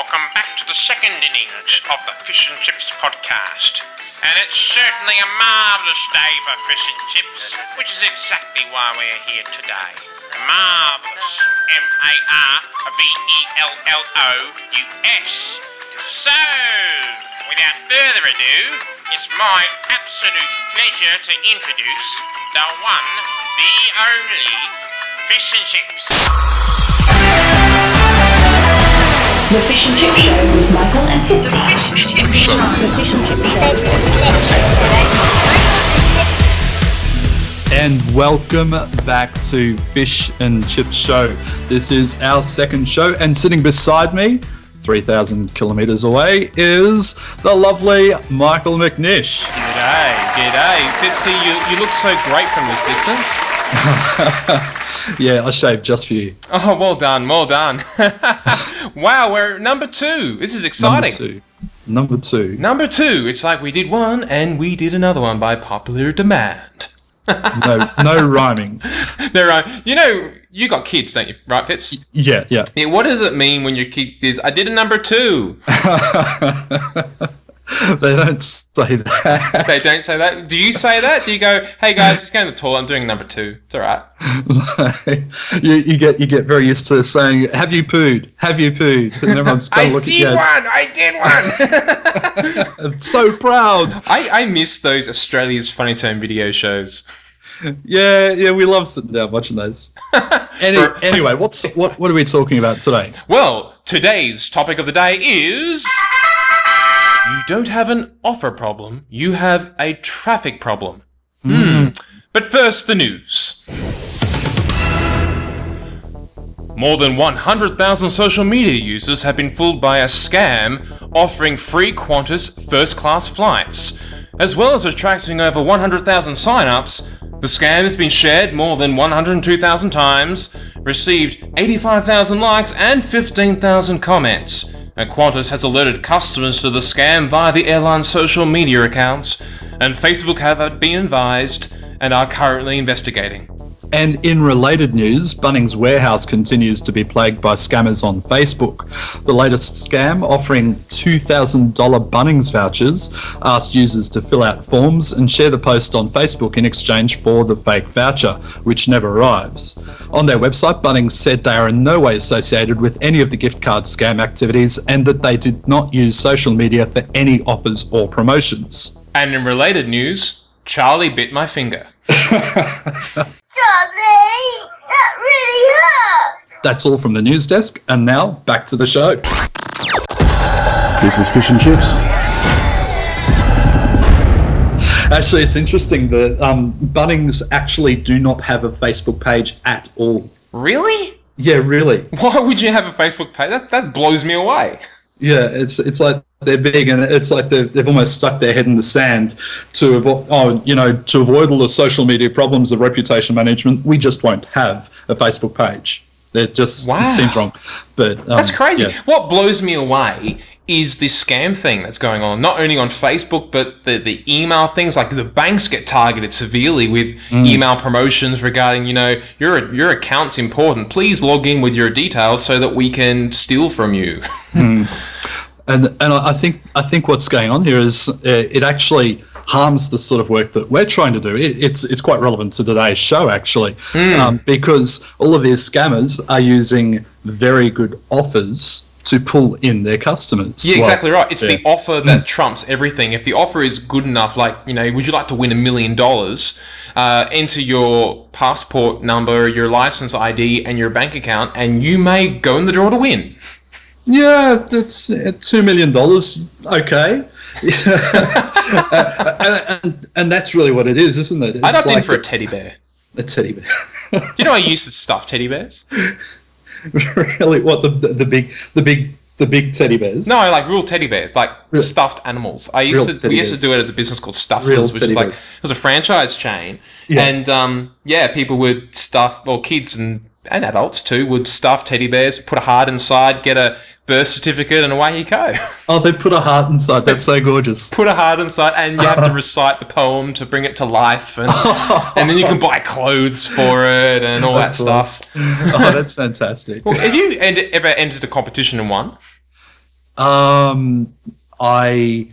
Welcome back to the second innings of the Fish and Chips podcast. And it's certainly a marvellous day for fish and chips, which is exactly why we're here today. Marvellous. M A R V E L L O U S. So, without further ado, it's my absolute pleasure to introduce the one, the only Fish and Chips. The Fish and Chip Show with Michael and Fitzy. The Fish and Chip Show. The Fish and Chip Show. And welcome back to Fish and Chips Show. This is our second show, and sitting beside me, 3,000 kilometres away, is the lovely Michael McNish. G'day, g'day. Fitzy, you, you look so great from this distance. Yeah, I shaved just for you. Oh, well done, well done. wow, we're number two. This is exciting. Number two. Number two. Number two. It's like we did one and we did another one by popular demand. No, no rhyming. No, right. You know, you got kids, don't you? Right, Pips? Yeah, yeah. Yeah, what does it mean when your kid is, I did a number two? They don't say that. They don't say that. Do you say that? Do you go, hey guys, just going to the toilet, I'm doing number two. It's all right. you, you get you get very used to saying, "Have you pooed? Have you pooed?" And everyone's I going to look did at you. one! I did one! I'm so proud. I, I miss those Australia's Funniest Home Video shows. Yeah, yeah, we love sitting down watching those. Any, For- anyway, what's what what are we talking about today? Well, today's topic of the day is. You don't have an offer problem, you have a traffic problem. Hmm. But first, the news. More than 100,000 social media users have been fooled by a scam offering free Qantas first class flights. As well as attracting over 100,000 sign-ups, the scam has been shared more than 102,000 times, received 85,000 likes and 15,000 comments. And Qantas has alerted customers to the scam via the airline's social media accounts, and Facebook have been advised and are currently investigating. And in related news, Bunnings Warehouse continues to be plagued by scammers on Facebook. The latest scam, offering $2,000 Bunnings vouchers, asked users to fill out forms and share the post on Facebook in exchange for the fake voucher, which never arrives. On their website, Bunnings said they are in no way associated with any of the gift card scam activities and that they did not use social media for any offers or promotions. And in related news, Charlie bit my finger. Charlie, that really hurt. That's all from the news desk, and now back to the show. This is Fish and Chips. Actually, it's interesting that um, Bunnings actually do not have a Facebook page at all. Really? Yeah, really. Why would you have a Facebook page? That, that blows me away. Yeah, it's it's like they're big, and it's like they've, they've almost stuck their head in the sand to avoid, oh, you know, to avoid all the social media problems of reputation management. We just won't have a Facebook page. It just Wow. it seems wrong, but um, That's crazy. yeah. What blows me away is this scam thing that's going on, not only on Facebook, but the, the email things. Like the banks get targeted severely with Mm. email promotions regarding, you know, your your account's important. Please log in with your details so that we can steal from you. and and I I think I think what's going on here is uh, it actually harms the sort of work that we're trying to do. It, it's it's quite relevant to today's show actually, um, because all of these scammers are using very good offers to pull in their customers. Yeah, exactly right. It's the offer that trumps everything. If the offer is good enough, like, you know, would you like to win a million dollars? Uh, enter your passport number, your license ID, and your bank account, and you may go in the draw to win. Yeah, that's uh, two million dollars. Okay. and, and, and that's really what it is, isn't it? I'd It's opt in for a teddy bear. a teddy bear. You know, I used to stuff teddy bears. really, what the, the the big the big the big teddy bears? No, I like real teddy bears, like Real- stuffed animals. I Real used to we used to do it as a business called Stuffers, Real which is like bears. it was a franchise chain, Yeah. and um, yeah, people would stuff, well, kids and and adults too would stuff teddy bears, put a heart inside, get a birth certificate, and away you go. Oh, they put a heart inside. That's so gorgeous. put a heart inside, and you have to recite the poem to bring it to life, and, and then you can buy clothes for it and all that stuff. oh, that's fantastic. Have you ever entered a competition and won? Um, I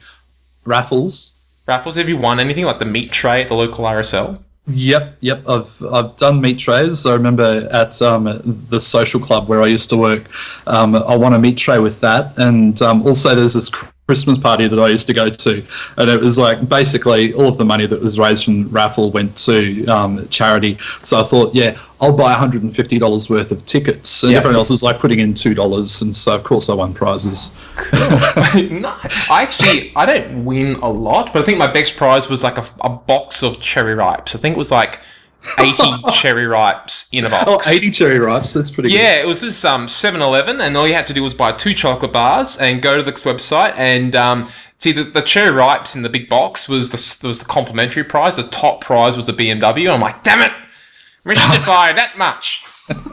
raffles. Raffles, have you won anything like the meat tray at the local RSL? Yep, yep. I've I've done meat trays. I remember at um, the social club where I used to work, um, I won a meat tray with that, and um, also there's this Christmas party that I used to go to, and it was like basically all of the money that was raised from raffle went to um, charity. So I thought, yeah, I'll buy 150 dollars worth of tickets, and Yeah. everyone else is like putting in two dollars, and so of course I won prizes. no, I actually I don't win a lot, but I think my best prize was like a, a box of cherry ripes. I think it was like eighty cherry ripes in a Oh, box. 80 cherry ripes. That's pretty good. Yeah, it was this um 7-Eleven, and all you had to do was buy two chocolate bars and go to the website and um. See the, the cherry ripes in the big box was the was the complimentary prize. The top prize was a BMW. I'm like, damn it, missed it by that much.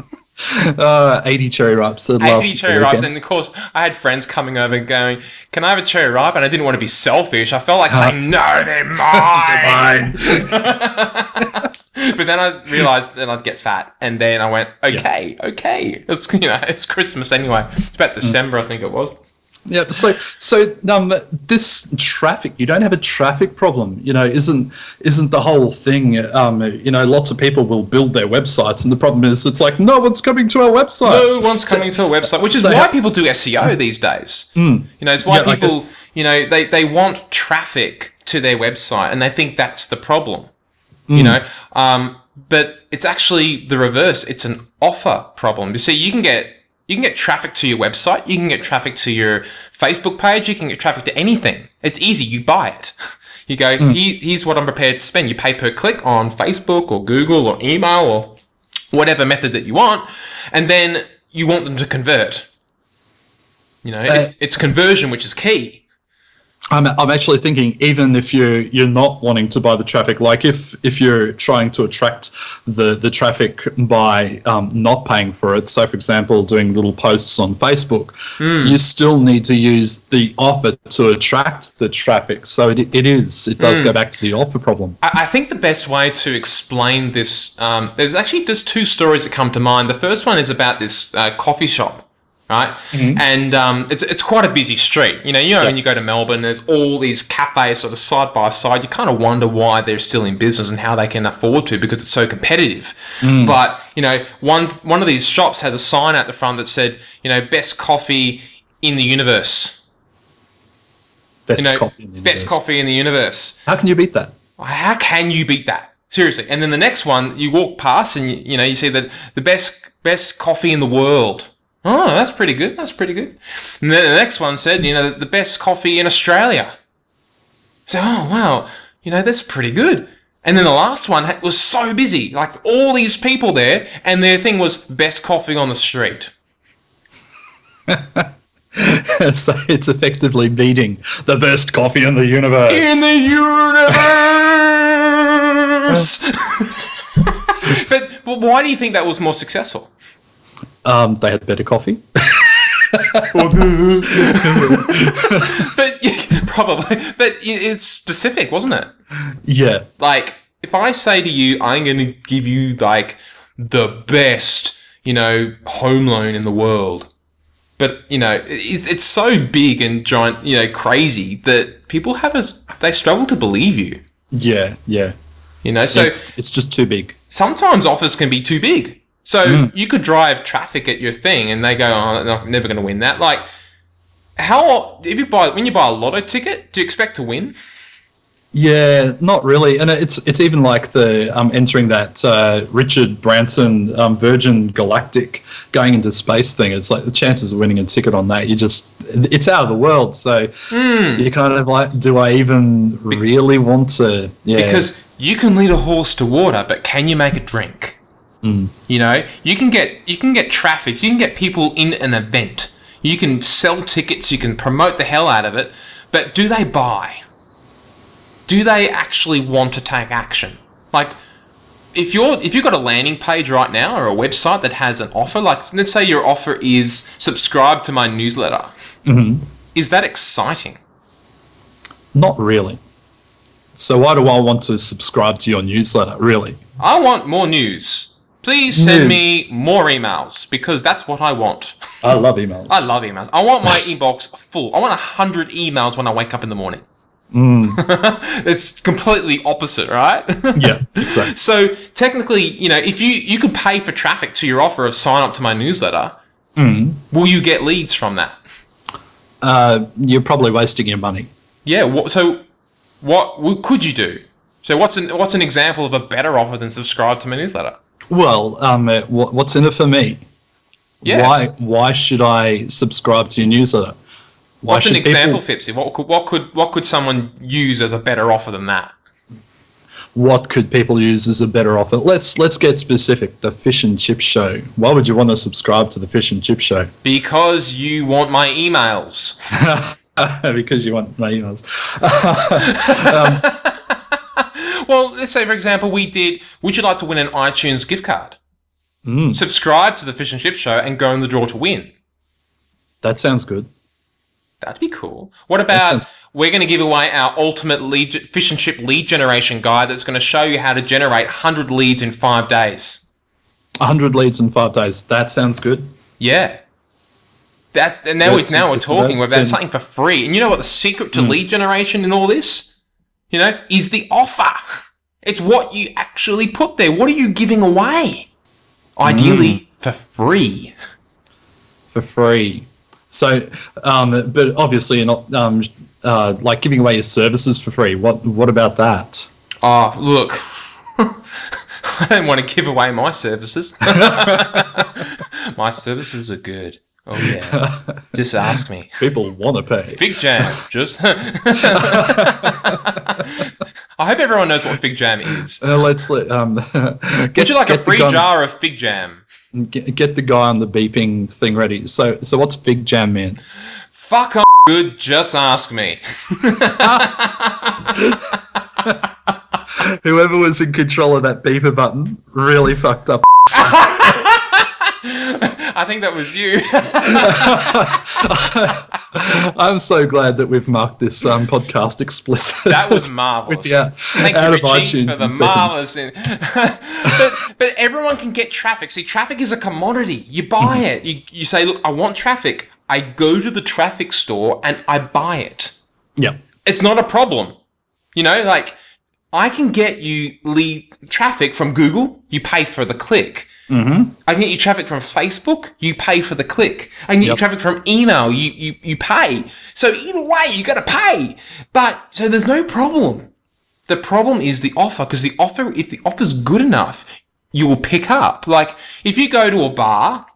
Uh, 80 cherry ripes. That 80 cherry ripes, weekend. and of course, I had friends coming over and going, "Can I have a cherry ripe?" And I didn't want to be selfish. I felt like saying, "No, they're mine." but then I realized that I'd get fat, and then I went, "Okay, okay, it's you know, it's Christmas anyway. It's about December, I think it was." Yeah, so so um, this traffic, you don't have a traffic problem, you know, isn't isn't the whole thing? Um, you know, lots of people will build their websites, and the problem is, it's like no one's coming to our website. No one's coming to a website, which is so why people do SEO these days. You know, it's why Yeah, people, you know, they, they want traffic to their website and they think that's the problem. You know, um, but it's actually the reverse. It's an offer problem. You see, you can get you can get traffic to your website, you can get traffic to your Facebook page, you can get traffic to anything. It's easy. You buy it. You go, "Here- here's what I'm prepared to spend. You pay per click on Facebook or Google or email or whatever method that you want, and then you want them to convert. You know, it's, it's conversion which is key. I'm, I'm actually thinking even if you're you're not wanting to buy the traffic, like if if you're trying to attract the the traffic by um, not paying for it, so for example, doing little posts on Facebook, you still need to use the offer to attract the traffic. So it, it is it does go back to the offer problem. I, I think the best way to explain this, um, there's actually just two stories that come to mind. The first one is about this uh, coffee shop. Right, and um, it's it's quite a busy street. You know, you know when you go to Melbourne, there's all these cafes sort of side by side. You kind of wonder why they're still in business and how they can afford to because it's so competitive. But you know, one one of these shops had a sign at the front that said, you know, best coffee in the universe. Best You know, coffee in the best universe. coffee in the universe. How can you beat that? How can you beat that? Seriously. And then the next one, you walk past and you, you know you see that the best best coffee in the world. Oh, that's pretty good. That's pretty good. And then the next one said, you know, the best coffee in Australia. So, oh wow, you know that's pretty good. And then the last one was so busy, like all these people there, and their thing was best coffee on the street. so it's effectively beating the best coffee in the universe. in the universe. but, but why do you think that was more successful? Um, they had better coffee. But probably, but it's specific, wasn't it? yeah, Like if I say to you, I'm going to give you like the best, you know, home loan in the world. But you know, it's, it's so big and giant, you know, crazy that people have a they struggle to believe you. yeah, yeah. You know, so it's, it's just too big. sometimes offers can be too big. So you could drive traffic at your thing, and they go, "Oh, no, I'm never going to win that." Like, how if you buy when you buy a lotto ticket, do you expect to win? Yeah, not really, and it's it's even like the um, entering that uh, Richard Branson um, Virgin Galactic going into space thing. It's like the chances of winning a ticket on that, you just it's out of the world. So you kind of like, do I even really want to? Yeah, Because you can lead a horse to water, but can you make it drink? Mm. You know, you can get you can get traffic, you can get people in an event, you can sell tickets, you can promote the hell out of it, but do they buy? Do they actually want to take action? Like, if you're if you've got a landing page right now or a website that has an offer, like let's say your offer is subscribe to my newsletter, mm-hmm. is that exciting? not really. So why do I want to subscribe to your newsletter? Really? I want more news. Please send News. me more emails because that's what I want. I love emails. I love emails. I want my inbox full. I want a hundred emails when I wake up in the morning. Mm. it's completely opposite, right? Yeah, exactly. so technically, you know, if you you could pay for traffic to your offer of sign up to my newsletter, Mm. will you get leads from that? Uh, you're probably wasting your money. Yeah. What, so, what, what could you do? So, what's an what's an example of a better offer than subscribe to my newsletter? Well, um, uh, what's in it for me? Yes. Why? Why should I subscribe to your newsletter? Why What's an should people- example, Fipsy? What could what could what could someone use as a better offer than that? what could people use as a better offer? Let's let's get specific. The fish and chip show. Why would you want to subscribe to the fish and chip show? Because you want my emails. because you want my emails. Well, let's say, for example, we did. Would you like to win an iTunes gift card? Hmm. Subscribe to the Fish and Chip Show and go in the draw to win. That sounds good. That'd be cool. What about sounds- we're going to give away our ultimate lead, fish and chip lead generation guide that's going to show you how to generate 100 leads in five days. 100 leads in five days. That sounds good. Yeah. That's, and now, we, now we're talking about something for free. And you know what the secret to lead generation in all this? You know, is the offer. It's what you actually put there. What are you giving away? Ideally, Hmm. for free. for free. So, um, but obviously you're not um, uh, like giving away your services for free. What what about that? Oh, look. I don't want to give away my services. my services are good. Oh, yeah. Just ask me. People want to pay. Fig Jam. Just. I hope everyone knows what Fig Jam is. Uh, let's let, um, get, Would you like a get the free guy- jar of Fig Jam? Get, get the guy on the beeping thing ready. So, so what's Fig Jam man? Fuck off, good. Just ask me. Whoever was in control of that beeper button really fucked up. I think that was you. I'm so glad that we've marked this um, podcast explicit. That was marvelous. Yeah, Thank out you, Richie, for the marvelous. In- but but everyone can get traffic. See, traffic is a commodity. You buy it. You you say, look, I want traffic. I go to the traffic store and I buy it. Yeah. It's not a problem. You know, like I can get you lead traffic from Google. You pay for the click. Mm-hmm. I can get you traffic from Facebook. You pay for the click. I can get you traffic from email. You you you pay. So either way, you got to pay. But so there's no problem. The problem is the offer because the offer, if the offer's good enough, you will pick up. Like if you go to a bar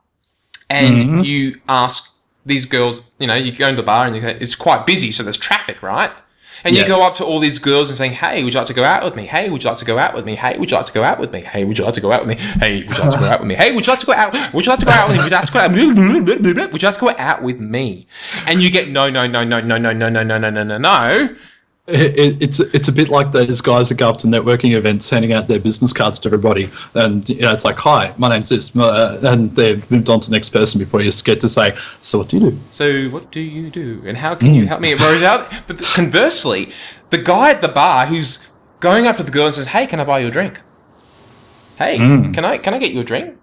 and Mm-hmm. you ask these girls, you know, you go into the bar and you go, it's quite busy, so there's traffic, right? And you go up to all these girls and saying, "Hey, would you like to go out with me? Hey, would you like to go out with me? Hey, would you like to go out with me? Hey, would you like to go out with me? Hey, would you like to go out with me? Hey, would you like to go out? Would you like to go out with me? Would you like to go out? Would you like to go out with me?" And you get no, no, no, no, no, no, no, no, no, no, no, no, no. It, it, it's it's a bit like those guys that go up to networking events, handing out their business cards to everybody, and you know, it's like, "Hi, my name's this," uh, and they've moved on to the next person before you get to say, "So what do you do?" So what do you do, and how can you help me? It Whereas out, but conversely, the guy at the bar who's going up to the girl and says, "Hey, can I buy you a drink? Hey, can I can I get you a drink?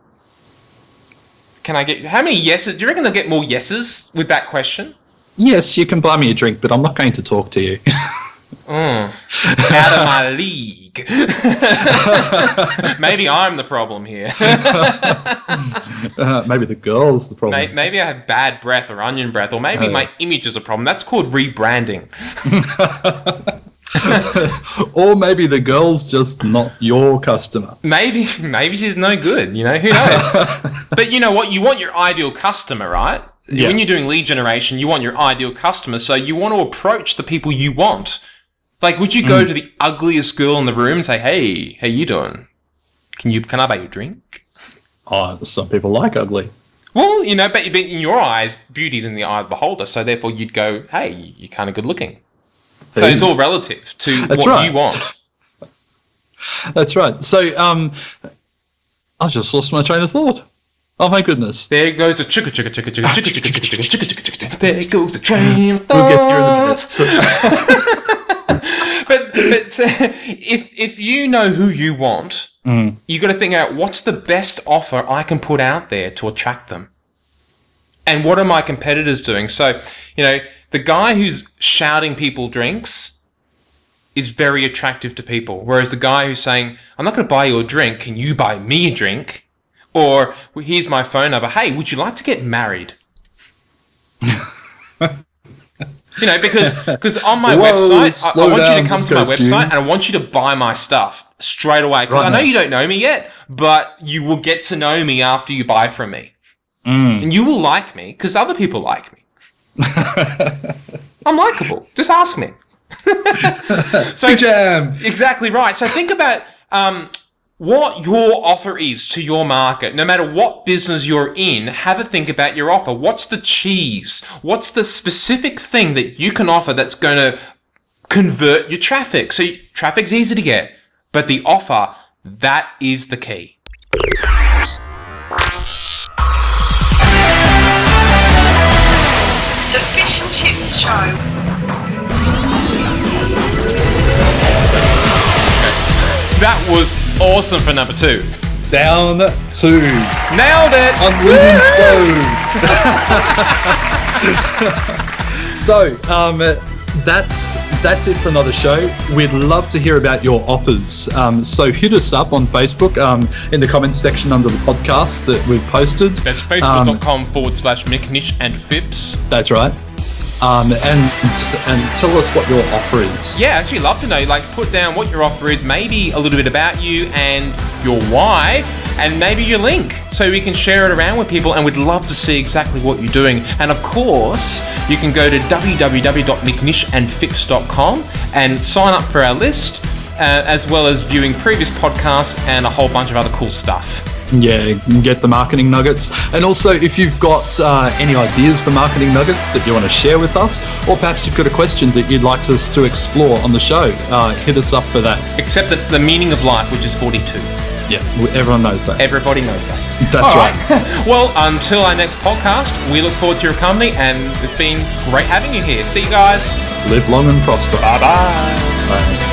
Can I get how many yeses? Do you reckon they'll get more yeses with that question? Yes, you can buy me a drink, but I'm not going to talk to you. Out of my league. Maybe I'm the problem here. uh, maybe the girl's the problem. May- Maybe I have bad breath or onion breath, or maybe my image is a problem. That's called rebranding. Or maybe the girl's just not your customer. Maybe maybe she's no good. You know who knows? but you know what? You want your ideal customer, right? Yeah. When you're doing lead generation, you want your ideal customer. So you want to approach the people you want. Like, would you go to the ugliest girl in the room and say, "Hey, how you doing? Can you can I buy you a drink?" Oh, some people like ugly. Well, you know, but, in your eyes, beauty's in the eye of the beholder. So therefore, you'd go, "Hey, you're kind of good looking." So it's all relative to That's what right. you want. That's right. So, um, I just lost my train of thought. Oh my goodness. There goes a chicka chicka chicka chicka chicka chicka chicka chicka chicka chicka. There goes the train of We'll get here in a thought. minute. But so, if if you know who you want, mm. You got to think out what's the best offer I can put out there to attract them, and what are my competitors doing? So, you know, the guy who's shouting people drinks is very attractive to people, whereas the guy who's saying, "I'm not going to buy you a drink. Can you buy me a drink?" Or here's my phone number. Hey, would you like to get married? You know, because because on my Whoa, website, I, I want you to come to my website you. and I want you to buy my stuff straight away. Because Right I know now. you don't know me yet, but you will get to know me after you buy from me, Mm. and you will like me because other people like me. I'm likable. Just ask me. so Fig Jam. Exactly right. So think about um, what your offer is to your market. No matter what business you're in, have a think about your offer. What's the cheese? What's the specific thing that you can offer that's going to convert your traffic? So traffic's easy to get, but the offer, that is the key. The Fish and Chips Show. That was awesome for number two. Down to Nailed it! Road. so, um, that's that's it for another show. We'd love to hear about your offers. Um, so hit us up on Facebook um, in the comments section under the podcast that we've posted. That's Um, facebook.com forward slash McNish and Phipps. that's right. Um, and and tell us what your offer is. Yeah, actually, love to know. Like, put down what your offer is, maybe a little bit about you and your why, and maybe your link, so we can share it around with people. And we'd love to see exactly what you're doing. And of course, you can go to www.mcnishandphipps.com and sign up for our list, uh, as well as viewing previous podcasts and a whole bunch of other cool stuff. Yeah, get the marketing nuggets. And also, if you've got uh, any ideas for marketing nuggets that you want to share with us, or perhaps you've got a question that you'd like us to explore on the show, uh, hit us up for that. Except that the meaning of life, which is 42. Yeah, everyone knows that. Everybody knows that. That's All right. well, until our next podcast, we look forward to your company, and it's been great having you here. See you guys. Live long and prosper. Bye bye. Bye.